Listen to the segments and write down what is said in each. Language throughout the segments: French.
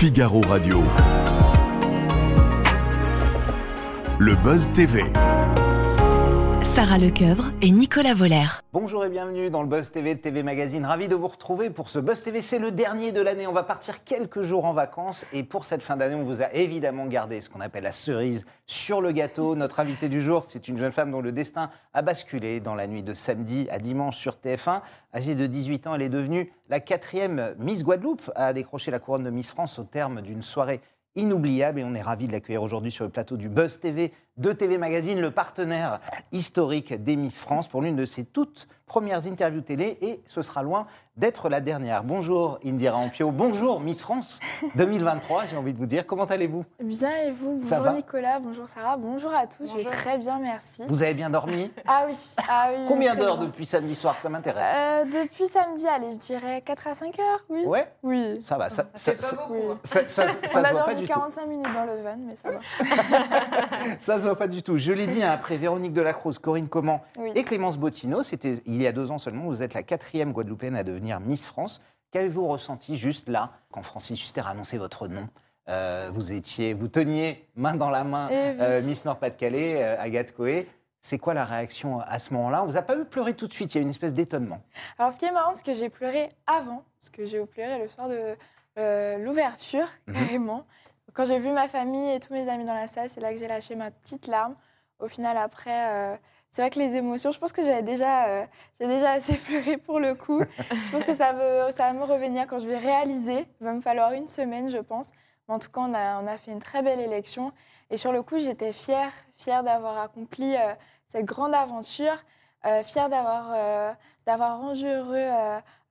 Figaro Radio. Le Buzz TV. Sarah Lecoeuvre et Nicolas Voller. Bonjour et bienvenue dans le Buzz TV de TV Magazine. Ravi de vous retrouver pour ce Buzz TV. C'est le dernier de l'année. On va partir quelques jours en vacances. Et pour cette fin d'année, on vous a évidemment gardé ce qu'on appelle la cerise sur le gâteau. Notre invitée du jour, c'est une jeune femme dont le destin a basculé dans la nuit de samedi à dimanche sur TF1. Âgée de 18 ans, elle est devenue la quatrième Miss Guadeloupe à décrocher la couronne de Miss France au terme d'une soirée inoubliable et on est ravi de l'accueillir aujourd'hui sur le plateau du Buzz TV de TV Magazine, le partenaire historique des Miss France pour l'une de ses toutes premières interviews télé et ce sera loin d'être la dernière. Bonjour Indira Ampio, bonjour Miss France 2023, j'ai envie de vous dire. Comment allez-vous? Bien et vous? Ça Bonjour va? Nicolas, bonjour Sarah, bonjour à tous, je vais très bien, merci. Vous avez bien dormi? Ah oui, ah oui. Combien d'heures depuis samedi soir? Ça m'intéresse. Euh, Depuis samedi, allez, je dirais 4 à 5 heures, oui. Ouais Oui. Ça va, ça, Ça ça, fait pas ça- beaucoup. hein. ça- ça- ça On se a voit pas dormi du tout. 45 minutes dans le van, mais ça va. Ça se voit pas du tout. Je l'ai dit hein, après Véronique Delacruz, Corinne Comment Oui. et Clémence Bottineau, c'était il y a deux ans seulement. Vous êtes la quatrième Guadeloupéenne à devenir Miss France. Qu'avez-vous ressenti juste là quand Francis Huster a annoncé votre nom Euh, Vous étiez, vous teniez main dans la main Eh euh, Miss Nord-Pas-de-Calais, euh, Agathe Coé. C'est quoi la réaction à ce moment-là? On vous a pas vu pleurer tout de suite. Il y a une espèce d'étonnement. Alors, ce qui est marrant, c'est que j'ai pleuré avant, parce que j'ai pleuré le soir de l'ouverture, Mhm. carrément. Quand j'ai vu ma famille et tous mes amis dans la salle, c'est là que j'ai lâché ma petite larme. Au final, après, euh, c'est vrai que les émotions, je pense que j'avais déjà, euh, j'ai déjà assez pleuré pour le coup. je pense que ça, va me revenir quand je vais réaliser. Il va me falloir une semaine, je pense. Mais en tout cas, on a, on a fait une très belle élection. Et sur le coup, j'étais fière, fière d'avoir accompli euh, cette grande aventure, euh, fière d'avoir euh, rendu heureux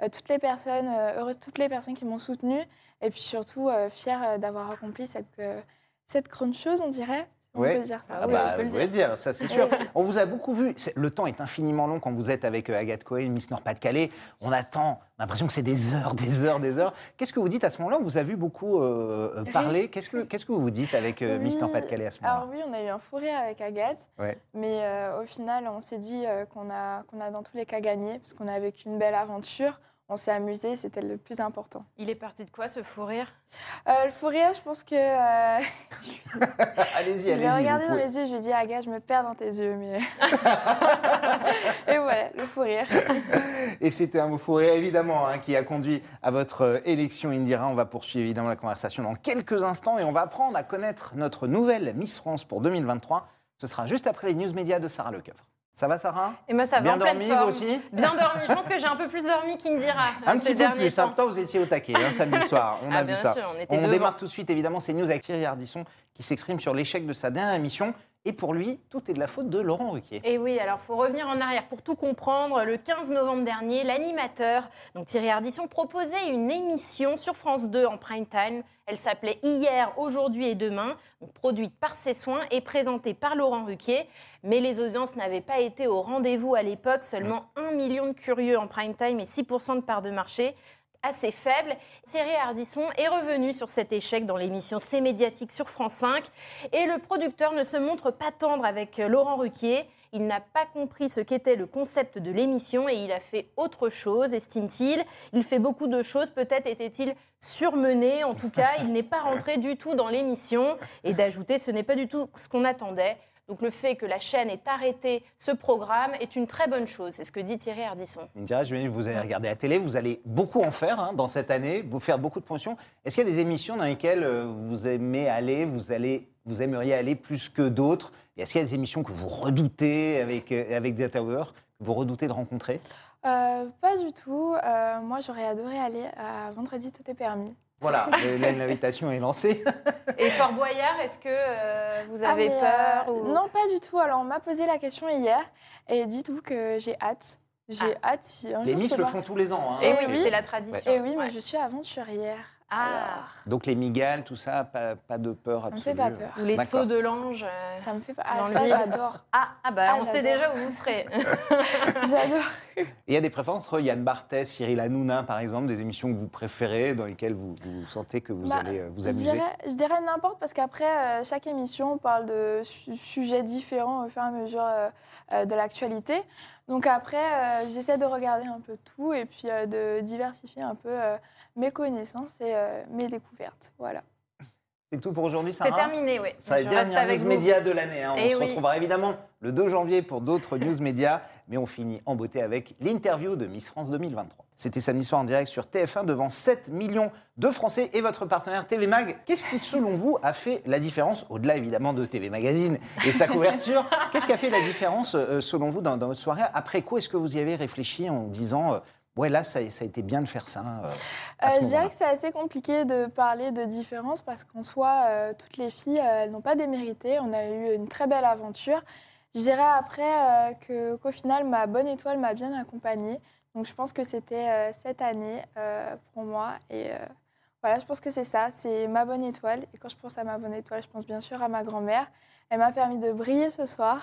toutes les personnes, heureuses toutes les personnes qui m'ont soutenue, et puis surtout euh, fière euh, d'avoir accompli cette, euh, cette grande chose, on dirait. On Ouais. peut dire ça. Ah oui, bah, on peut le dire. dire, ça c'est sûr. On vous a beaucoup vu. Le temps est infiniment long quand vous êtes avec Agathe Cohen, Miss Nord-Pas-de-Calais. On attend, on a l'impression que c'est des heures, des heures, des heures. Qu'est-ce que vous dites à ce moment-là? On vous a vu beaucoup euh, parler. Qu'est-ce que, qu'est-ce que vous dites avec euh, Miss Oui. Nord-Pas-de-Calais à ce moment-là? Alors oui, on a eu un fou rire avec Agathe, Ouais. mais euh, au final, on s'est dit qu'on a, qu'on a dans tous les cas gagné, parce qu'on a vécu une belle aventure. On s'est amusé, c'était le plus important. Il est parti de quoi ce fou rire? Euh, le fou rire, je pense que euh, Allez-y, je allez-y. l'ai regardé dans pouvez. les yeux, je lui ai dit Agathe, je me perds dans tes yeux, mais et voilà, le fou rire. Et c'était un mot fourré, évidemment, hein, qui a conduit à votre euh, élection, Indira. On va poursuivre évidemment la conversation dans quelques instants et on va apprendre à connaître notre nouvelle Miss France pour 2023. Ce sera juste après les news médias de Sarah Lecoeuvre. Ça va, Sarah? Et moi, ça va Bien en dormi, vous aussi? Bien dormi. Je pense que j'ai un peu plus dormi qu'Indira Un petit peu plus. Pourtant, vous étiez au taquet, hein, samedi soir. On Ah, a bien vu ça. sûr, on était On démarre tout de suite, évidemment, ces news avec Thierry Ardisson qui s'exprime sur l'échec de sa dernière émission. Et pour lui, tout est de la faute de Laurent Ruquier. Et oui, alors faut revenir en arrière pour tout comprendre. Le 15 novembre dernier, l'animateur, donc Thierry Ardisson, proposait une émission sur France 2 en prime time. Elle s'appelait Hier, aujourd'hui et demain, produite par ses soins et présentée par Laurent Ruquier. Mais les audiences n'avaient pas été au rendez-vous à l'époque, seulement 1 million de curieux en prime time et 6% de part de marché assez faible. Thierry Ardisson est revenu sur cet échec dans l'émission C'est médiatique sur France 5 et le producteur ne se montre pas tendre avec euh, Laurent Ruquier. Il n'a pas compris ce qu'était le concept de l'émission et il a fait autre chose, estime-t-il. Il fait beaucoup de choses, peut-être était-il surmené. En tout cas, il n'est pas rentré du tout dans l'émission. Et d'ajouter, ce n'est pas du tout ce qu'on attendait. Donc le fait que la chaîne ait arrêté ce programme est une très bonne chose. C'est ce que dit Thierry Ardisson. Indira, je vous allez regarder la télé, vous allez beaucoup en faire hein, dans cette année, vous faire beaucoup de promotions. Est-ce qu'il y a des émissions dans lesquelles euh, vous aimez aller, vous, allez, vous aimeriez aller plus que d'autres? Et Est-ce qu'il y a des émissions que vous redoutez avec, euh, avec des intervieweurs, que vous redoutez de rencontrer? Euh, pas du tout. Euh, moi, j'aurais adoré aller à Vendredi, tout est permis. Voilà, là, l'invitation est lancée. Et Fort Boyard, est-ce que euh, vous avez Ah, mais, peur euh, ou- Non, pas du tout. Alors, on m'a posé la question hier et dites-vous que j'ai hâte. J'ai hâte. si un Les jour Miss le font tous les ans. hein. Et Eh oui, oui. c'est la tradition. Et oui, mais Ouais. je suis aventurière. Ah, Donc les migales, tout ça, pas, pas de peur ça me absolue. fait pas peur. ou les sauts de l'ange. euh, Ça me fait pas. Ah, ça, j'adore. Ah, ah bah Ah, on sait déjà où vous serez. J'adore. Et il y a des préférences entre Yann Barthès, Cyril Hanouna, par exemple, des émissions que vous préférez, dans lesquelles vous, vous sentez que vous Bah, allez euh, vous Je amuser dirais, je dirais n'importe parce qu'après, euh, chaque émission parle de su- sujets différents au fur et à mesure euh, euh, de l'actualité. Donc après, euh, j'essaie de regarder un peu tout et puis euh, de diversifier un peu euh, mes connaissances et mes découvertes. Voilà. C'est tout pour aujourd'hui, C'est Sarah terminé, oui. Ça, Je reste avec news vous. média de l'année. hein. On Eh se oui. retrouvera évidemment le 2 janvier pour d'autres news médias, mais on finit en beauté avec l'interview de Miss France 2023. C'était samedi soir en direct sur TF1 devant 7 millions de Français et votre partenaire TV Mag. Qu'est-ce qui, selon vous, a fait la différence, au-delà évidemment de TV Magazine et sa couverture, qu'est-ce qui a fait la différence, euh, selon vous, dans, dans votre soirée? Après quoi est-ce que vous y avez réfléchi en disant, euh, ouais, là, ça, ça a été bien de faire ça euh, Euh, je dirais que c'est assez compliqué de parler de différence parce qu'en soi, euh, toutes les filles, euh, elles n'ont pas démérité. On a eu une très belle aventure. Je dirais après que- qu'au final, ma bonne étoile m'a bien accompagnée. Donc je pense que c'était cette année pour moi. Et voilà, je pense que c'est ça, c'est ma bonne étoile. Et quand je pense à ma bonne étoile, je pense bien sûr à ma grand-mère. Elle m'a permis de briller ce soir.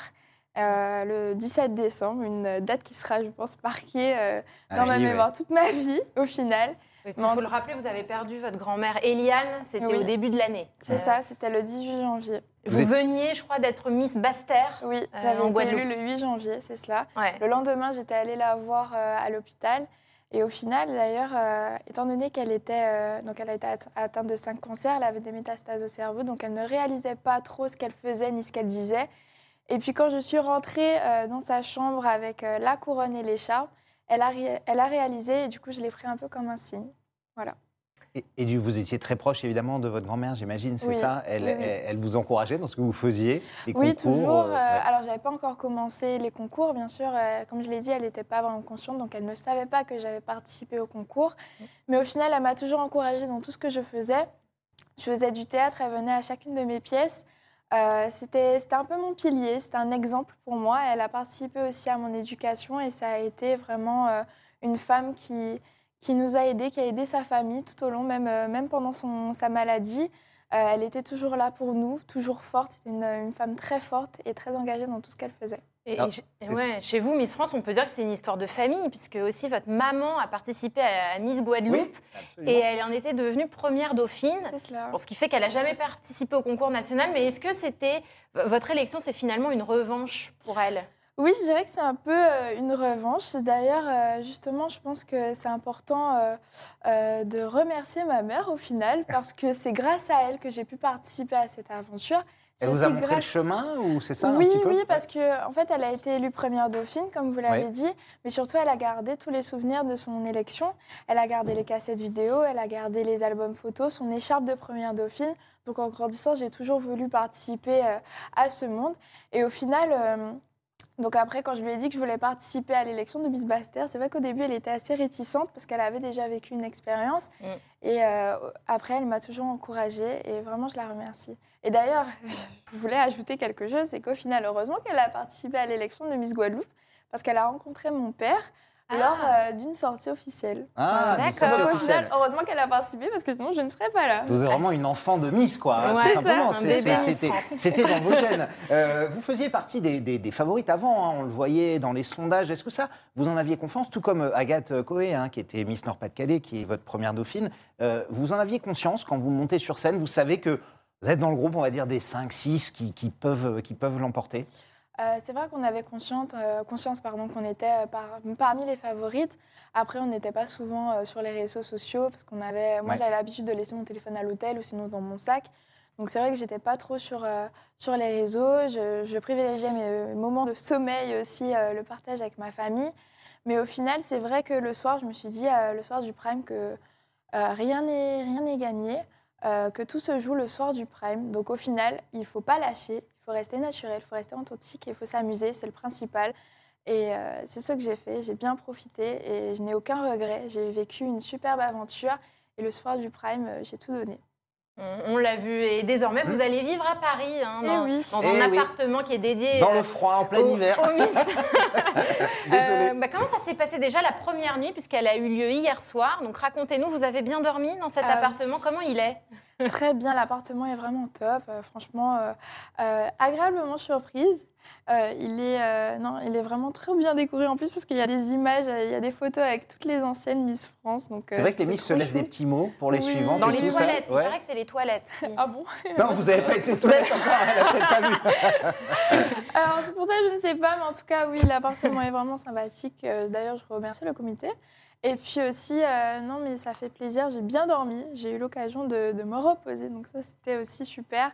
Euh, le 17 décembre, une date qui sera, je pense, marquée euh, à dans ma ouais. mémoire toute ma vie, au final. Il Mais en faut le rappeler, vous avez perdu votre grand-mère Eliane, c'était Oui. au début de l'année. C'est Euh, ça, c'était le 18 janvier. Vous Vous, êtes- veniez, je crois, d'être Miss Basse-Terre. Oui, Euh, j'avais en été élue le 8 janvier, c'est cela. Ouais. Le lendemain, j'étais allée la voir euh, à l'hôpital. Et au final, d'ailleurs, euh, étant donné qu'elle était, euh, donc elle a été at- atteinte de cinq cancers, elle avait des métastases au cerveau, donc elle ne réalisait pas trop ce qu'elle faisait ni ce qu'elle disait. Et puis quand je suis rentrée euh, dans sa chambre avec euh, la couronne et l'écharpe, elle a, elle a réalisé et du coup, je l'ai pris un peu comme un signe. Et, et vous étiez très proche évidemment de votre grand-mère, j'imagine, c'est Oui, ça? Elle, oui, oui. elle, elle vous encourageait dans ce que vous faisiez les Oui, concours, toujours. euh, euh, ouais. Alors, j'avais pas encore commencé les concours, bien sûr. euh, comme je l'ai dit, elle n'était pas vraiment consciente, donc elle ne savait pas que j'avais participé au concours. Mais au final, elle m'a toujours encouragée dans tout ce que je faisais. Je faisais du théâtre, elle venait à chacune de mes pièces. Euh, c'était un peu mon pilier, c'était un exemple pour moi. Elle a participé aussi à mon éducation et ça a été vraiment euh, une femme qui, qui nous a aidés, qui a aidé sa famille tout au long, même, euh, même pendant son, sa maladie. Euh, elle était toujours là pour nous, toujours forte. C'était une femme très forte et très engagée dans tout ce qu'elle faisait. Et, Ah, et ch- et c'est- ouais, chez vous, Miss France, on peut dire que c'est une histoire de famille, puisque aussi votre maman a participé à, Miss Guadeloupe Oui, et elle en était devenue première dauphine. C'est cela. Bon, ce qui fait qu'elle n'a jamais participé au concours national, mais est-ce que c'était votre élection, c'est finalement une revanche pour elle? Oui, je dirais que c'est un peu euh, une revanche. D'ailleurs, euh, justement, je pense que c'est important euh, de remercier ma mère au final, parce que c'est grâce à elle que j'ai pu participer à cette aventure. Elle vous a montré le chemin ou c'est ça oui, un petit peu oui, parce que en fait, elle a été élue première dauphine, comme vous l'avez dit, mais surtout, elle a gardé tous les souvenirs de son élection. Elle a gardé les cassettes vidéo, elle a gardé les albums photos, son écharpe de première dauphine. Donc, en grandissant, j'ai toujours voulu participer euh, à ce monde. Et au final, euh, donc après, quand je lui ai dit que je voulais participer à l'élection de Miss Basse-Terre, c'est vrai qu'au début, elle était assez réticente parce qu'elle avait déjà vécu une expérience. Mm. Et euh, après, elle m'a toujours encouragée et vraiment, je la remercie. Et d'ailleurs, je voulais ajouter quelque chose, c'est qu'au final, heureusement qu'elle a participé à l'élection de Miss Guadeloupe parce qu'elle a rencontré mon père Ah. lors euh, d'une sortie officielle. Ah, D'accord. au final, heureusement qu'elle a participé parce que sinon, je ne serais pas là. Vous êtes vraiment une enfant de Miss, quoi. Ouais, Miss C'était dans vos gènes. Euh, vous faisiez partie des, des- des favorites avant, hein, on le voyait dans les sondages. Est-ce que ça, vous en aviez confiance Tout comme euh, Agathe Coé, hein, qui était Miss Nord-Pas-de-Calais, qui est votre première dauphine. Euh, vous en aviez conscience quand vous montez sur scène Vous savez que vous êtes dans le groupe, on va dire, des 5-6 qui, qui peuvent, qui peuvent l'emporter? Euh, c'est vrai qu'on avait conscience, euh, conscience pardon, qu'on était euh, par- parmi les favorites. Après, on n'était pas souvent euh, sur les réseaux sociaux parce qu'on avait. Moi, Ouais. j'avais l'habitude de laisser mon téléphone à l'hôtel ou sinon dans mon sac. Donc c'est vrai que j'étais pas trop sur, sur les réseaux. Je, je privilégiais mes moments de sommeil aussi, le partage avec ma famille. Mais au final, c'est vrai que le soir, je me suis dit, le soir du prime, que rien n'est gagné, que tout se joue le soir du prime. Donc au final, il faut pas lâcher, faut rester naturel, il faut rester authentique, il faut s'amuser, c'est le principal. Et euh, c'est ce que j'ai fait, j'ai bien profité et je n'ai aucun regret. J'ai vécu une superbe aventure et le soir du prime, euh, j'ai tout donné. On, on l'a vu, et désormais, vous allez vivre à Paris, hein, Eh dans, oui. dans Eh un oui. appartement qui est dédié Dans euh, le froid, en plein au- hiver. au Miss. Désolé. Euh, bah, comment ça s'est passé déjà la première nuit, puisqu'elle a eu lieu hier soir? Donc racontez-nous, vous avez bien dormi dans cet Ah appartement Comment il est? Très bien, l'appartement est vraiment top. euh, franchement, euh, euh, agréablement surprise. Euh, il, est, euh, non, il est vraiment très bien décoré en plus parce qu'il y a des images, il y a des photos avec toutes les anciennes Miss France. donc, C'est euh, vrai que les Miss se trop laissent des petits mots pour les Oui. suivantes. Dans les tout ça. toilettes, il Ouais. paraît que c'est les toilettes. Ah bon? Non, vous n'avez pas été aux toilettes encore, elle a peut-être pas vu. Alors, c'est pour ça que je ne sais pas, mais en tout cas, oui, l'appartement est vraiment sympathique. D'ailleurs, je remercie le comité. Et puis aussi, euh, non, mais ça fait plaisir, j'ai bien dormi, j'ai eu l'occasion de, de me reposer, donc ça, c'était aussi super.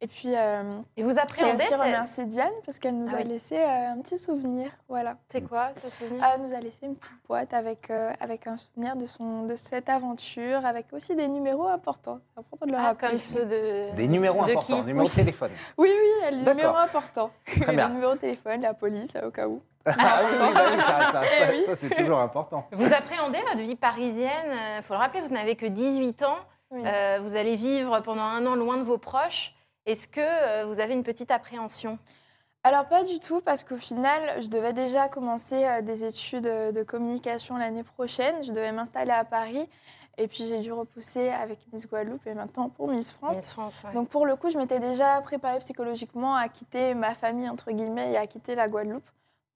Et puis, euh, Et vous appréhendez aussi c'est- remercier Diane parce qu'elle nous Ah a oui. laissé euh, un petit souvenir. Voilà. C'est quoi ce souvenir? Elle nous a laissé une petite boîte avec, euh, avec un souvenir de, son, de cette aventure, avec aussi des numéros importants. C'est important de le Ah, rappeler. comme ceux de. Des numéros de importants, qui? numéros de téléphone. Oui, oui, les numéros importants. Très bien. le numéro de téléphone, la police, là, au cas où. Ah oui, oui, bah oui, ça, ça- Eh ça- oui. ça, c'est toujours important. Vous appréhendez votre vie parisienne Il faut le rappeler, vous n'avez que 18 ans. Oui. Euh, vous allez vivre pendant un an loin de vos proches. Est-ce que euh, vous avez une petite appréhension? Alors pas du tout, parce qu'au final, je devais déjà commencer euh, des études euh, de communication l'année prochaine. Je devais m'installer à Paris. Et puis j'ai dû repousser avec Miss Guadeloupe et maintenant pour Miss France. Miss France, ouais. Donc pour le coup, je m'étais déjà préparée psychologiquement à quitter ma famille, entre guillemets, et à quitter la Guadeloupe.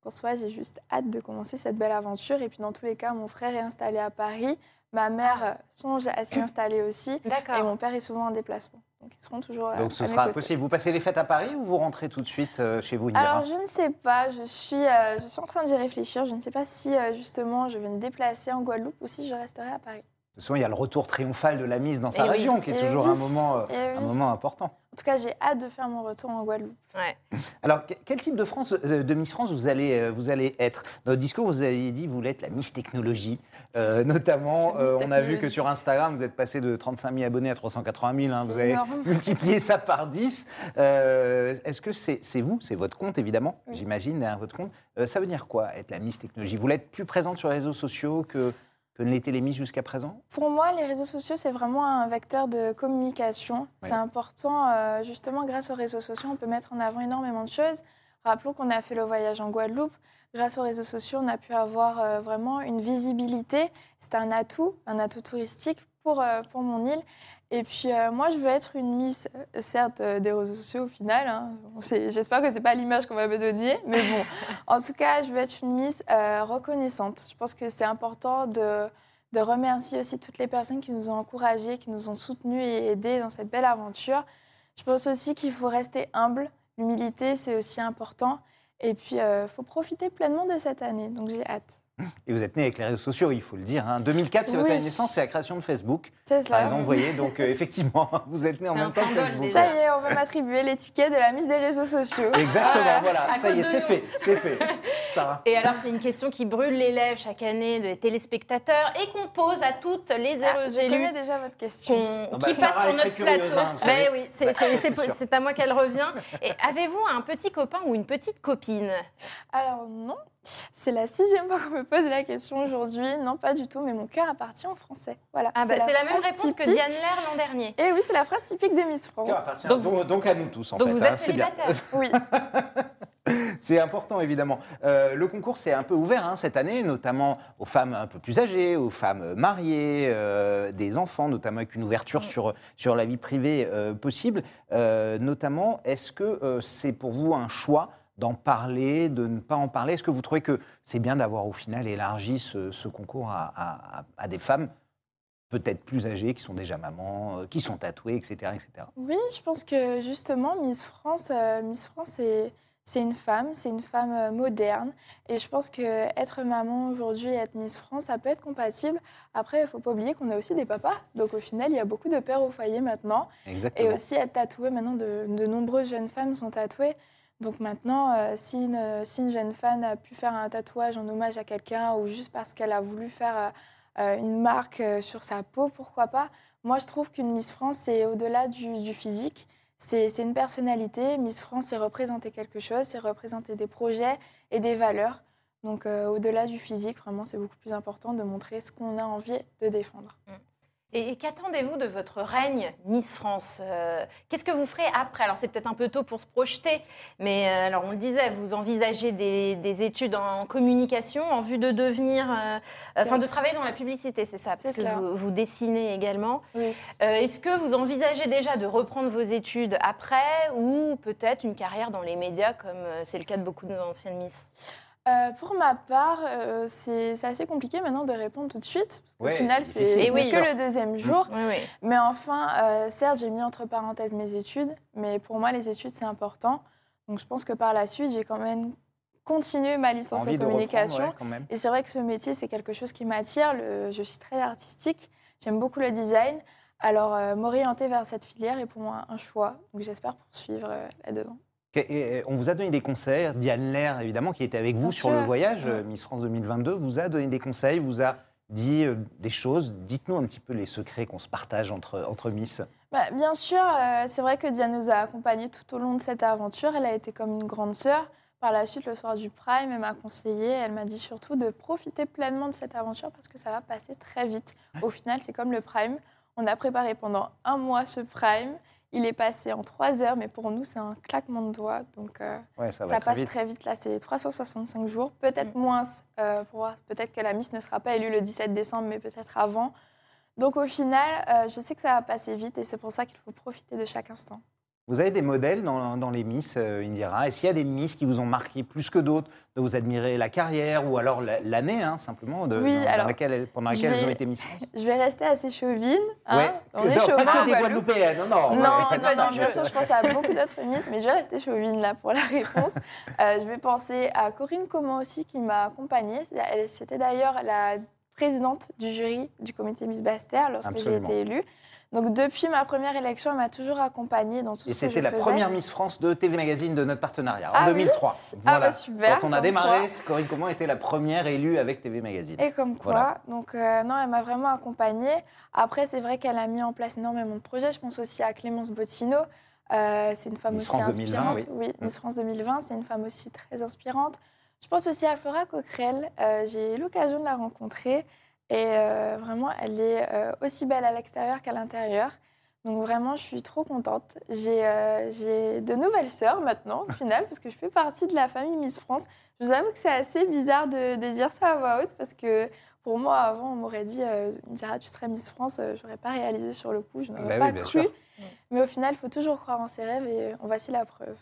Pour soi, j'ai juste hâte de commencer cette belle aventure. Et puis dans tous les cas, mon frère est installé à Paris. Ma mère euh, songe à s'y installer aussi. Et D'accord. mon père est souvent en déplacement. Donc ils seront toujours euh, Donc ce mes sera côtés. possible. Vous passez les fêtes à Paris ou vous rentrez tout de suite euh, chez vous, Indira Alors, je ne sais pas. Je suis, euh, je suis en train d'y réfléchir. Je ne sais pas si, euh, justement, je vais me déplacer en Guadeloupe ou si je resterai à Paris. De toute façon, il y a le retour triomphal de la mise dans sa Eh oui. région, qui est Eh toujours oui, un, moment, euh, eh un oui. moment important. En tout cas, j'ai hâte de faire mon retour en Guadeloupe. Ouais. Alors, que- quel type de, France, euh, de Miss France vous allez, euh, vous allez être? Dans votre discours, vous avez dit que vous voulez être la Miss Technologie. Euh, notamment, Miss euh, on a vu que sur Instagram, vous êtes passé de 35 000 abonnés à 380 000. hein. Vous avez énorme. multiplié ça par 10. Euh, Est-ce que c'est vous C'est votre compte, évidemment, Oui. j'imagine, derrière votre compte. Euh, ça veut dire quoi, être la Miss Technologie? Vous voulez être plus présente sur les réseaux sociaux que, que ne l'étaient les Miss jusqu'à présent? Pour moi, les réseaux sociaux, c'est vraiment un vecteur de communication. Ouais. C'est important, euh, justement, grâce aux réseaux sociaux, on peut mettre en avant énormément de choses. Rappelons qu'on a fait le voyage en Guadeloupe. Grâce aux réseaux sociaux, on a pu avoir euh, vraiment une visibilité. C'est un atout, un atout touristique pour, euh, pour mon île. Et puis, euh, moi, je veux être une Miss, euh, certes, euh, des réseaux sociaux au final. hein. J'espère que ce n'est pas l'image qu'on va me donner. Mais bon, en tout cas, je veux être une Miss euh, reconnaissante. Je pense que c'est important de de remercier aussi toutes les personnes qui nous ont encouragés, qui nous ont soutenus et aidés dans cette belle aventure. Je pense aussi qu'il faut rester humble. L'humilité, c'est aussi important. Et puis, il faut profiter pleinement de cette année. Donc, j'ai hâte. Et vous êtes né avec les réseaux sociaux, il faut le dire. hein. 2004, c'est votre Oui. année de naissance, c'est la création de Facebook. C'est Par cela. exemple, vous voyez, donc euh, effectivement, vous êtes né en même temps que Facebook. Ça y est, on va m'attribuer l'étiquette de la mise des réseaux sociaux. Exactement, voilà, À ça y est, c'est fait, c'est fait. Sarah Et alors, c'est une question qui brûle les lèvres chaque année des téléspectateurs et qu'on pose à toutes les Ah, heureuses je élus connais déjà votre question. qu'on- Ah bah, qui Sarah passent sur notre plateau. hein, savez. oui, c'est- Bah, à moi qu'elle revient. Avez-vous un petit copain ou une petite copine? Alors non, c'est la sixième fois qu'on me pose la question aujourd'hui. Non, pas du tout, mais mon cœur appartient aux Français. Voilà. Ah bah, c'est la même réponse que. Diane Lair l'an dernier. Et oui, c'est la phrase typique des Miss France. donc, donc, donc à nous tous, en Donc fait. vous hein, êtes bien. célibataire. Oui. C'est important, évidemment. Euh, le concours, c'est un peu ouvert hein, cette année, notamment aux femmes un peu plus âgées, aux femmes mariées, euh, des enfants, notamment avec une ouverture sur, sur la vie privée euh, possible. Euh, notamment, est-ce que euh, c'est pour vous un choix d'en parler, de ne pas en parler Est-ce que vous trouvez que c'est bien d'avoir au final élargi ce, ce concours à, à- à- à des femmes peut-être plus âgées, qui sont déjà mamans, euh, qui sont tatouées, etc. etc. Oui, je pense que justement, Miss France, euh, Miss France, c'est c'est une femme, c'est une femme euh, moderne. Et je pense que être maman aujourd'hui et être Miss France, ça peut être compatible. Après, il ne faut pas oublier qu'on a aussi des papas. Donc au final, il y a beaucoup de pères au foyer maintenant. Et Exactement. aussi être tatouée, maintenant, de, de nombreuses jeunes femmes sont tatouées. Donc maintenant, euh, si, une, jeune femme a pu faire un tatouage en hommage à quelqu'un ou juste parce qu'elle a voulu faire euh, euh, une marque sur sa peau, pourquoi pas Moi, je trouve qu'une Miss France, c'est au-delà du, physique. C'est une personnalité. Miss France, c'est représenter quelque chose, c'est représenter des projets et des valeurs. Donc au-delà du physique, vraiment, c'est beaucoup plus important de montrer ce qu'on a envie de défendre. Et, et qu'attendez-vous de votre règne Miss France Euh, Qu'est-ce que vous ferez après? Alors c'est peut-être un peu tôt pour se projeter, mais euh, alors on le disait, vous envisagez des, des études en communication en vue de devenir, euh, enfin de travailler dans la publicité, c'est ça, parce que ça. vous, vous dessinez également. Oui. Est-ce que vous envisagez déjà de reprendre vos études après ou peut-être une carrière dans les médias comme c'est le cas de beaucoup de nos anciennes Miss? Euh, pour ma part, euh, c'est c'est assez compliqué maintenant de répondre tout de suite. Parce qu'au final, c'est difficile, que sûr. le deuxième jour. Oui, oui. Mais enfin, euh, certes, j'ai mis entre parenthèses mes études, mais pour moi, les études, c'est important. Donc, je pense que par la suite, j'ai quand même continué ma licence Envie en de reprendre, communication. ouais, quand même. Et c'est vrai que ce métier, c'est quelque chose qui m'attire. Le- Je suis très artistique. J'aime beaucoup le design. Alors, euh, m'orienter vers cette filière est pour moi un choix. Donc, j'espère poursuivre euh, là-dedans. On vous a donné des conseils. Diane Lair, évidemment, qui était avec vous sur le voyage, Ouais. euh, Miss France 2022, vous a donné des conseils, vous a dit euh, des choses. Dites-nous un petit peu les secrets qu'on se partage entre, entre Miss. Bah, bien sûr, euh, c'est vrai que Diane nous a accompagnés tout au long de cette aventure. Elle a été comme une grande sœur. Par la suite, le soir du Prime, elle m'a conseillé, elle m'a dit surtout de profiter pleinement de cette aventure parce que ça va passer très vite. Au final, c'est comme le Prime. On a préparé pendant un mois ce Prime. Il est passé en trois heures, mais pour nous, c'est un claquement de doigts. Donc, euh, Ouais, ça très passe vite. très vite. Là, c'est 365 jours, peut-être moins euh, pour voir. Peut-être que la Miss ne sera pas élue le 17 décembre, mais peut-être avant. Donc, au final, euh, je sais que ça va passer vite et c'est pour ça qu'il faut profiter de chaque instant. Vous avez des modèles dans, dans les Miss, euh, Indira? Est-ce qu'il y a des Miss qui vous ont marqué plus que d'autres, de vous admirer la carrière ou alors la- l'année, hein, simplement, de, Oui, dans, dans alors, laquelle elles- pendant laquelle elles ont vais- été Miss Je vais rester assez chauvine. hein. Ouais. On Que- est chauvin pas que des Guadeloupe. Guadeloupéennes, non, non. Non, ouais, ça- non, bien sûr, je pense à beaucoup d'autres Miss, mais je vais rester chauvine là pour la réponse. Euh, je vais penser à Corinne Comment aussi qui m'a accompagnée. C'était d'ailleurs la présidente du jury du comité Miss Basse-Terre lorsque j'ai été élue. Donc depuis ma première élection, elle m'a toujours accompagnée dans tout Et ce que je c'était la faisais. première Miss France de TV Magazine de notre partenariat, en Ah oui 2003. Ah bah super, Quand on a démarré. Corinne Comment était la première élue avec TV Magazine. Et comme quoi, Voilà. donc euh, non, elle m'a vraiment accompagnée. Après, c'est vrai qu'elle a mis en place énormément de projets. Je pense aussi à Clémence Bottino. Euh, c'est une femme Miss aussi France 2020, inspirante. oui. Mm. Miss France 2020, c'est une femme aussi très inspirante. Je pense aussi à Flora Coquerel. Euh, J'ai eu l'occasion de la rencontrer et euh, vraiment, elle est euh, aussi belle à l'extérieur qu'à l'intérieur. Donc vraiment, je suis trop contente. J'ai euh, j'ai de nouvelles sœurs maintenant, au final, parce que je fais partie de la famille Miss France. Je vous avoue que c'est assez bizarre de, de dire ça à voix haute, parce que pour moi, avant, on m'aurait dit, euh, tu serais Miss France, euh, j'aurais pas réalisé sur le coup, je n'aurais Bah pas cru. sûr. Mais au final, il faut toujours croire en ses rêves et on voici la preuve.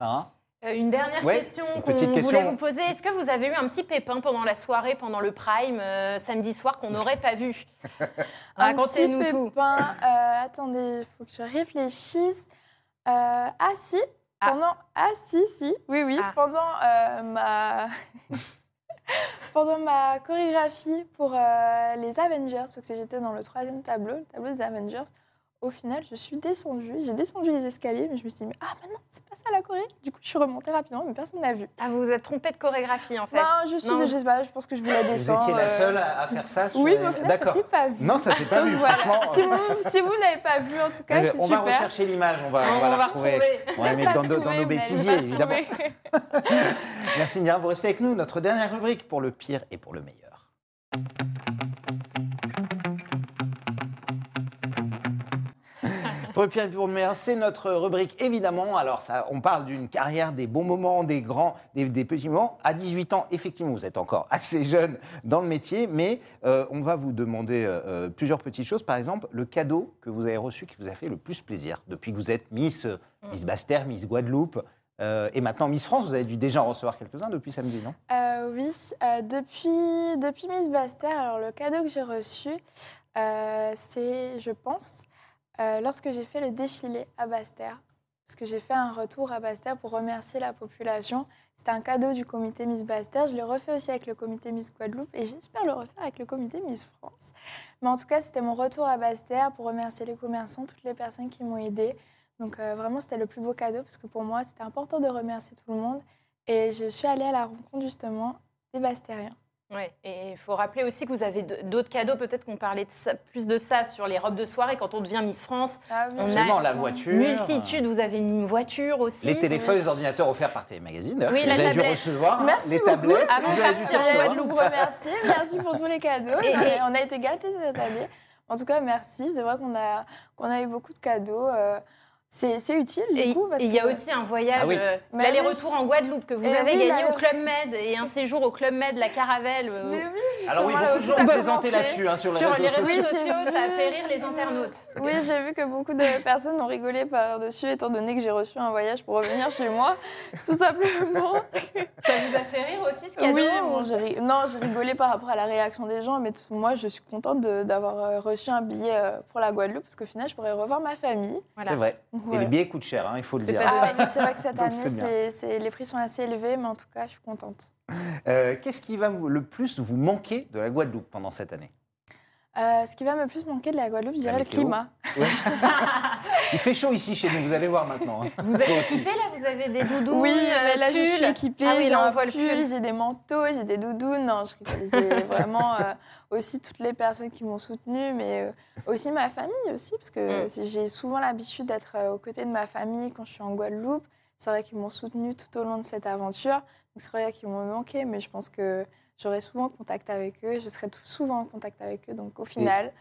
Hein Une dernière Ouais, question qu'on petite question. voulait vous poser. Est-ce que vous avez eu un petit pépin pendant la soirée, pendant le prime, euh, samedi soir, qu'on n'aurait pas vu? Un Racontez-nous petit tout. pépin, euh, attendez, il faut que je réfléchisse. Euh, ah si, Ah. pendant ah si si, oui oui, Ah. pendant euh, ma pendant ma chorégraphie pour euh, les Avengers, parce que j'étais dans le troisième tableau, le tableau des Avengers. Au final, je suis descendue, j'ai descendu les escaliers, mais je me suis dit, mais, ah, mais non, c'est pas ça la choré. Du coup, je suis remontée rapidement, mais personne n'a vu. Ah, vous vous êtes trompé de chorégraphie, en fait. Non, je suis, Non. je sais pas, je pense que je voulais Vous descendre. étiez la euh, seule à, faire ça sur Oui, les- mais au final, ça D'accord. s'est pas vu. Non, ça s'est pas Donc vu, voilà. franchement. Si vous, si vous n'avez pas vu, en tout cas, c'est on super. va rechercher l'image, on va, on On va la va retrouver. retrouver. On va la mettre dans, nos- dans bêtisiers, évidemment. Merci Indira, vous restez avec nous. Notre dernière rubrique pour le pire et pour le meilleur. Pour le meilleur, c'est notre rubrique évidemment. Alors ça, on parle d'une carrière, des bons moments, des grands, des, des petits moments. À 18 ans, effectivement, vous êtes encore assez jeune dans le métier, mais euh, on va vous demander euh, euh, plusieurs petites choses. Par exemple, le cadeau que vous avez reçu qui vous a fait le plus plaisir depuis que vous êtes Miss, euh, Miss Basse-Terre, Miss Guadeloupe. euh, et maintenant Miss France, vous avez dû déjà en recevoir quelques-uns depuis samedi, non? Euh, oui, euh, depuis, depuis Miss Basse-Terre, alors le cadeau que j'ai reçu, c'est, je pense, euh, lorsque j'ai fait le défilé à Basse-Terre. Parce que j'ai fait un retour à Basse-Terre pour remercier la population. C'était un cadeau du comité Miss Basse-Terre. Je l'ai refait aussi avec le comité Miss Guadeloupe et j'espère le refaire avec le comité Miss France. Mais en tout cas, c'était mon retour à Basse-Terre pour remercier les commerçants, toutes les personnes qui m'ont aidée. Donc euh, vraiment, c'était le plus beau cadeau parce que pour moi, c'était important de remercier tout le monde. Et je suis allée à la rencontre justement des Bastériens. Ouais. Et il faut rappeler aussi que vous avez d'autres cadeaux. Peut-être qu'on parlait de ça- plus de ça sur les robes de soirée quand on devient Miss France. Ah oui, On a Absolument, la voiture. Multitude. Vous avez une voiture aussi. Les téléphones, Oui. les ordinateurs offerts par Télé Magazine. d'ailleurs, Oui, que la vous avez dû tablette. recevoir. hein, Merci les beaucoup. tablettes. Avant vous de avez dû partir. Je vous remercie. Merci pour tous les cadeaux. Et- et- On a été gâtés cette année. En tout cas, merci. C'est vrai qu'on a, qu'on a eu beaucoup de cadeaux. euh, c'est utile, du Et coup. parce et il y a que- aussi un voyage, Ah oui. euh, Mais l'aller-retour oui. en Guadeloupe que vous avez oui, gagné l'aller- au Club Med et un séjour au Club Med, la Caravelle. euh, Mais oui, Alors oui, beaucoup de gens commencé. là-dessus hein, sur les réseaux les réseaux sociaux. Ça a fait rire les internautes. Oui, j'ai vu que beaucoup de personnes ont rigolé par-dessus, étant donné que j'ai reçu un voyage pour revenir chez moi, tout simplement. Ça vous a fait rire aussi ce cadeau Oui, ou- bon, ri- non, j'ai rigolé par rapport à la réaction des gens, mais tout- moi, je suis contente d'avoir euh, reçu un billet euh, pour la Guadeloupe, parce qu'au final, je pourrais revoir ma famille. Voilà. C'est vrai. Et les billets coûtent cher, hein, il faut le dire. c'est vrai que cette année, les prix sont assez élevés, mais en tout cas, je suis contente. Euh, Qu'est-ce qui va vous- le plus vous manquer de la Guadeloupe pendant cette année? Euh, ce qui va me plus manquer de la Guadeloupe, je dirais le climat. Il fait chaud ici chez nous, vous allez voir maintenant. hein. Vous êtes équipés là Vous avez des doudous Oui, mais là, je suis équipée, Ah oui, j'ai un pull, pull. j'ai des manteaux, j'ai des doudounes. Non, je vraiment euh, aussi toutes les personnes qui m'ont soutenue, mais euh, aussi ma famille aussi, parce que Mm. j'ai souvent l'habitude d'être euh, aux côtés de ma famille quand je suis en Guadeloupe. C'est vrai qu'ils m'ont soutenue tout au long de cette aventure. Donc c'est vrai qu'ils m'ont manqué, mais je pense que j'aurai souvent contact avec eux, je serai tout souvent en contact avec eux. Donc au final,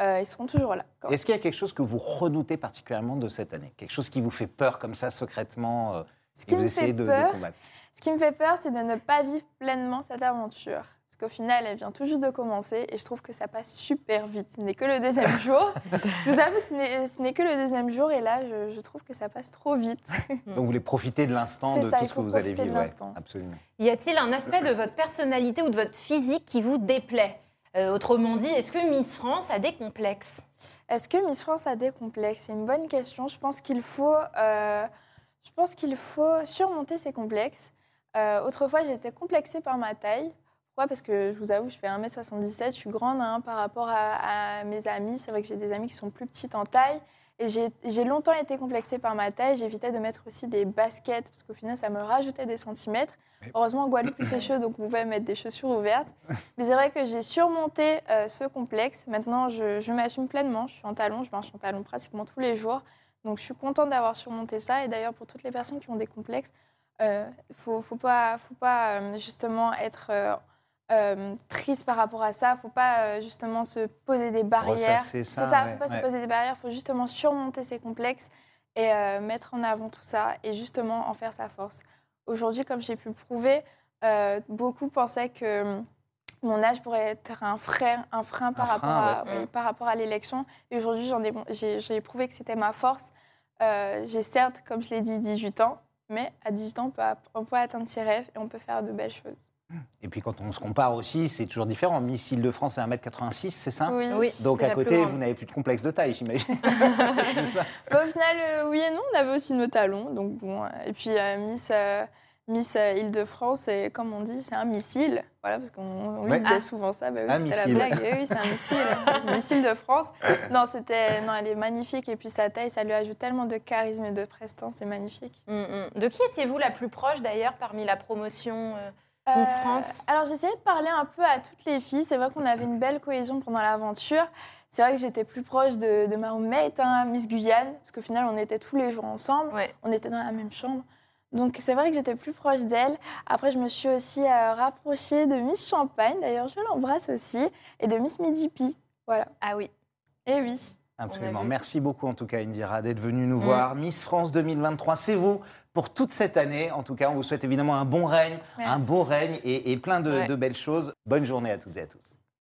euh, ils seront toujours là. Est-ce qu'il y a quelque chose que vous redoutez particulièrement de cette année? Quelque chose qui vous fait peur comme ça, secrètement, euh, Ce et qui vous me essayez fait de, combattre Ce qui me fait peur, c'est de ne pas vivre pleinement cette aventure. Qu'au final, elle vient tout juste de commencer et je trouve que ça passe super vite. Ce n'est que le deuxième jour. Je vous avoue que ce n'est- que le deuxième jour et là, je, je trouve que ça passe trop vite. Donc vous voulez profiter de l'instant, de ça, tout ce que vous allez vivre. ouais, absolument. Y a-t-il un aspect de votre personnalité ou de votre physique qui vous déplaît? Euh, Autrement dit, est-ce que Miss France a des complexes? Est-ce que Miss France a des complexes? C'est une bonne question. Je pense qu'il faut, euh, je pense qu'il faut surmonter ces complexes. Euh, autrefois, j'étais complexée par ma taille. Pourquoi? Parce que je vous avoue, je fais 1m77, je suis grande hein, par rapport à, à mes amis. C'est vrai que j'ai des amis qui sont plus petites en taille. Et j'ai longtemps été complexée par ma taille. J'évitais de mettre aussi des baskets parce qu'au final, ça me rajoutait des centimètres. Heureusement, en Guadeloupe, il fait chaud, donc on pouvait mettre des chaussures ouvertes. Mais c'est vrai que j'ai surmonté euh, ce complexe. Maintenant, je, je m'assume pleinement. Je suis en talons, je marche en talons pratiquement tous les jours. Donc, je suis contente d'avoir surmonté ça. Et d'ailleurs, pour toutes les personnes qui ont des complexes, il ne faut, faut pas, faut pas euh, justement être euh, triste par rapport à ça. Il ne faut pas euh, justement se poser des barrières. C'est ça, il ne faut pas se poser des barrières. Il faut justement surmonter ces complexes et euh, mettre en avant tout ça et justement en faire sa force. Aujourd'hui, comme j'ai pu le prouver, beaucoup pensaient que hum, mon âge pourrait être un frein, un frein par, Un rapport, frein, à, ouais. oui, par rapport à l'élection. Et aujourd'hui, j'en ai, j'ai, prouvé que c'était ma force. J'ai certes, comme je l'ai dit, 18 ans, mais à 18 ans, on peut, app- on peut atteindre ses rêves et on peut faire de belles choses. Et puis quand on se compare aussi, c'est toujours différent. Miss Île-de-France, c'est 1m86, c'est ça? Oui. Oui. Donc à côté, vous n'avez plus de complexe de taille, j'imagine. c'est ça? Bah, au final, euh, oui et non, on avait aussi nos talons. Donc bon, euh, et puis euh, Miss, euh, Miss euh, Île-de-France, c'est comme on dit, c'est un missile. Voilà, parce qu'on Ouais. disait Ah. souvent ça. Bah, oui, c'était la missile. blague. Eh oui, c'est un missile. missile de France. Non, c'était, non, elle est magnifique. Et puis sa taille, ça lui ajoute tellement de charisme et de prestance. C'est magnifique. Mm, mm. De qui étiez-vous la plus proche d'ailleurs parmi la promotion euh, Miss Euh, France Alors j'essayais de parler un peu à toutes les filles. C'est vrai qu'on avait une belle cohésion pendant l'aventure. C'est vrai que j'étais plus proche de, de ma roommate, hein, Miss Guyane, parce qu'au final on était tous les jours ensemble. Ouais. On était dans la même chambre. Donc c'est vrai que j'étais plus proche d'elle. Après je me suis aussi euh, rapprochée de Miss Champagne, d'ailleurs je l'embrasse aussi, et de Miss Midipi. Voilà. Ah oui. Et oui. Absolument. Merci beaucoup en tout cas Indira d'être venue nous Mm. voir. Miss France 2023, c'est vous pour toute cette année. En tout cas, on vous souhaite évidemment un bon règne, un beau règne et, et plein de, Ouais. de belles choses. Bonne journée à toutes et à tous.